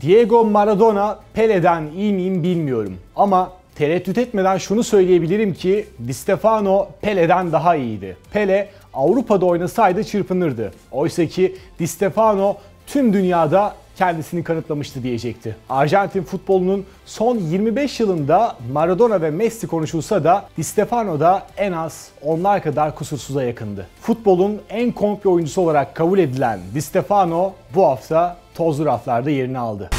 Diego Maradona Pele'den iyi miyim bilmiyorum. Ama tereddüt etmeden şunu söyleyebilirim ki Di Stefano Pele'den daha iyiydi. Pele Avrupa'da oynasaydı çırpınırdı. Oysa ki Di Stefano tüm dünyada kendisini kanıtlamıştı diyecekti. Arjantin futbolunun son 25 yılında Maradona ve Messi konuşulsa da Di Stefano da en az onlar kadar kusursuza yakındı. Futbolun en komple oyuncusu olarak kabul edilen Di Stefano bu hafta tozlu raflarda yerini aldı.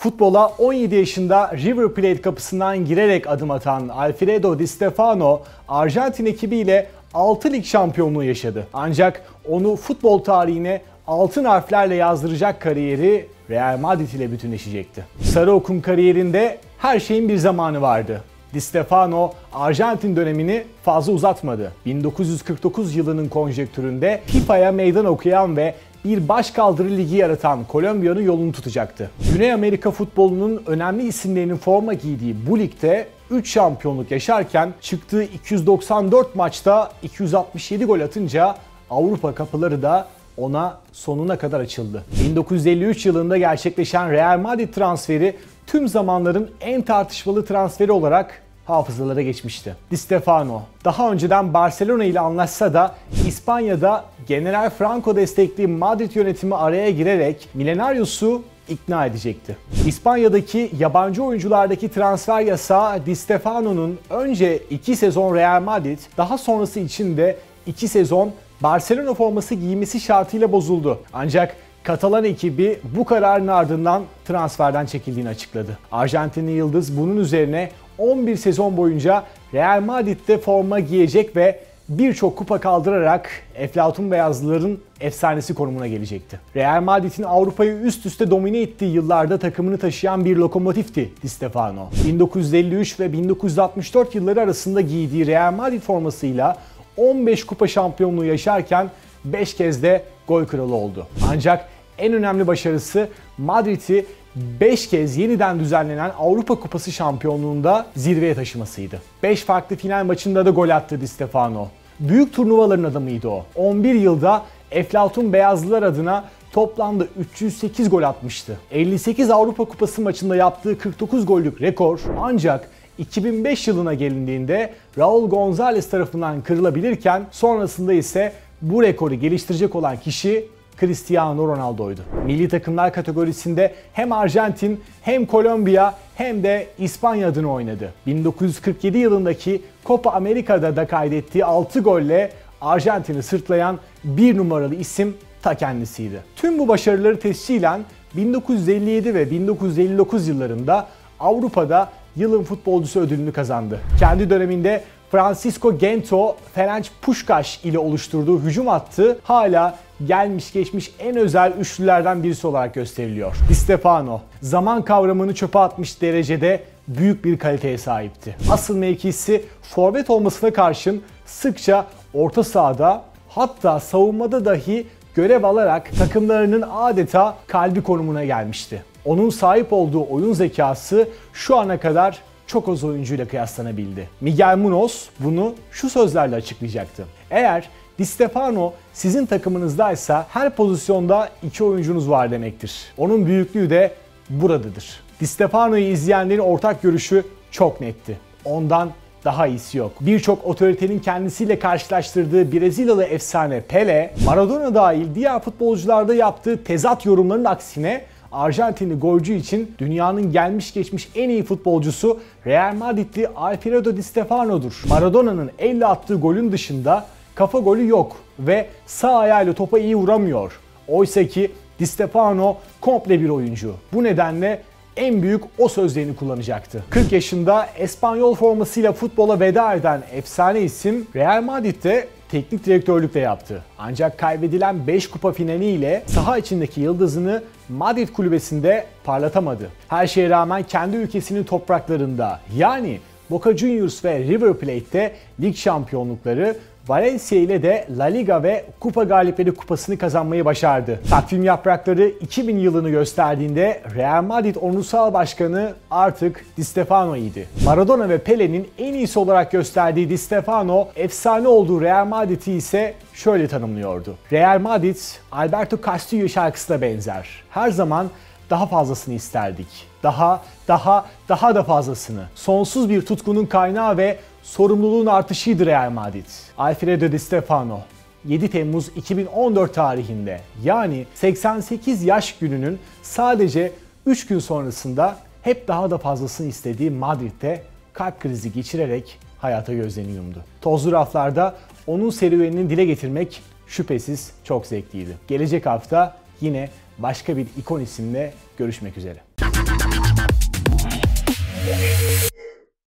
Futbola 17 yaşında River Plate kapısından girerek adım atan Alfredo Di Stefano, Arjantin ekibiyle 6 lig şampiyonluğu yaşadı. Ancak onu futbol tarihine altın harflerle yazdıracak kariyeri Real Madrid ile bütünleşecekti. Sarı Okun kariyerinde her şeyin bir zamanı vardı. Di Stefano Arjantin dönemini fazla uzatmadı. 1949 yılının konjektüründe FIFA'ya meydan okuyan ve bir başkaldırı ligi yaratan Kolombiya'nın yolunu tutacaktı. Güney Amerika futbolunun önemli isimlerinin forma giydiği bu ligde 3 şampiyonluk yaşarken çıktığı 294 maçta 267 gol atınca Avrupa kapıları da ona sonuna kadar açıldı. 1953 yılında gerçekleşen Real Madrid transferi tüm zamanların en tartışmalı transferi olarak hafızalara geçmişti. Di Stefano daha önceden Barcelona ile anlaşsa da İspanya'da General Franco destekli Madrid yönetimi araya girerek Millenarius'u ikna edecekti. İspanya'daki yabancı oyunculardaki transfer yasağı Di Stefano'nun önce 2 sezon Real Madrid, daha sonrası için de 2 sezon Barcelona forması giymesi şartıyla bozuldu. Ancak Katalan ekibi bu kararın ardından transferden çekildiğini açıkladı. Arjantinli Yıldız bunun üzerine 11 sezon boyunca Real Madrid'de forma giyecek ve birçok kupa kaldırarak Eflatun Beyazlıların efsanesi konumuna gelecekti. Real Madrid'in Avrupa'yı üst üste domine ettiği yıllarda takımını taşıyan bir lokomotifti Di Stefano. 1953 ve 1964 yılları arasında giydiği Real Madrid formasıyla 15 kupa şampiyonluğu yaşarken 5 kez de gol kralı oldu. Ancak en önemli başarısı Madrid'i 5 kez yeniden düzenlenen Avrupa Kupası şampiyonluğunda zirveye taşımasıydı. 5 farklı final maçında da gol attı Di Stefano. Büyük turnuvaların adamıydı o. 11 yılda Eflatun Beyazlılar adına toplamda 308 gol atmıştı. 58 Avrupa Kupası maçında yaptığı 49 gollük rekor ancak 2005 yılına gelindiğinde Raul Gonzalez tarafından kırılabilirken sonrasında ise bu rekoru geliştirecek olan kişi Cristiano Ronaldo'ydu. Milli takımlar kategorisinde hem Arjantin hem Kolombiya hem de İspanya adını oynadı. 1947 yılındaki Copa Amerika'da da kaydettiği 6 golle Arjantin'i sırtlayan bir numaralı isim ta kendisiydi. Tüm bu başarıları tescilen 1957 ve 1959 yıllarında Avrupa'da yılın futbolcusu ödülünü kazandı. Kendi döneminde Francisco Gento, Ferenc Puskas ile oluşturduğu hücum hattı hala gelmiş geçmiş en özel üçlülerden birisi olarak gösteriliyor. Di Stefano zaman kavramını çöpe atmış derecede büyük bir kaliteye sahipti. Asıl mevkisi forvet olmasına karşın sıkça orta sahada hatta savunmada dahi görev alarak takımlarının adeta kalbi konumuna gelmişti. Onun sahip olduğu oyun zekası şu ana kadar çok az oyuncuyla kıyaslanabildi. Miguel Munoz bunu şu sözlerle açıklayacaktı. Eğer Di Stefano sizin takımınızdaysa her pozisyonda iki oyuncunuz var demektir. Onun büyüklüğü de buradadır. Di Stefano'yu izleyenlerin ortak görüşü çok netti. Ondan daha iyisi yok. Birçok otoritenin kendisiyle karşılaştırdığı Brezilyalı efsane Pele, Maradona dahil diğer futbolcularda yaptığı tezat yorumların aksine Arjantinli golcü için dünyanın gelmiş geçmiş en iyi futbolcusu Real Madridli Alfredo Di Stefano'dur. Maradona'nın elle attığı golün dışında kafa golü yok ve sağ ayağıyla topa iyi vuramıyor. Oysa ki Di Stefano komple bir oyuncu. Bu nedenle en büyük o sözlerini kullanacaktı. 40 yaşında Espanyol formasıyla futbola veda eden efsane isim Real Madrid'de teknik direktörlük de yaptı. Ancak kaybedilen 5 kupa finaliyle saha içindeki yıldızını Madrid kulübesinde parlatamadı. Her şeye rağmen kendi ülkesinin topraklarında yani Boca Juniors ve River Plate'te lig şampiyonlukları, Valencia ile de La Liga ve Kupa Galipleri Kupası'nı kazanmayı başardı. Takvim yaprakları 2000 yılını gösterdiğinde Real Madrid onursal başkanı artık Di Stefano idi. Maradona ve Pele'nin en iyisi olarak gösterdiği Di Stefano, efsane olduğu Real Madrid'i ise şöyle tanımlıyordu. Real Madrid, Alberto Castillo şarkısına benzer. Her zaman daha fazlasını isterdik. Daha, daha, daha da fazlasını. Sonsuz bir tutkunun kaynağı ve sorumluluğun artışıydı Real Madrid. Alfredo Di Stefano 7 Temmuz 2014 tarihinde yani 88 yaş gününün sadece 3 gün sonrasında hep daha da fazlasını istediği Madrid'de kalp krizi geçirerek hayata gözlerini yumdu. Tozlu raflarda onun serüvenini dile getirmek şüphesiz çok zevkliydi. Gelecek hafta yine başka bir ikon isimle görüşmek üzere.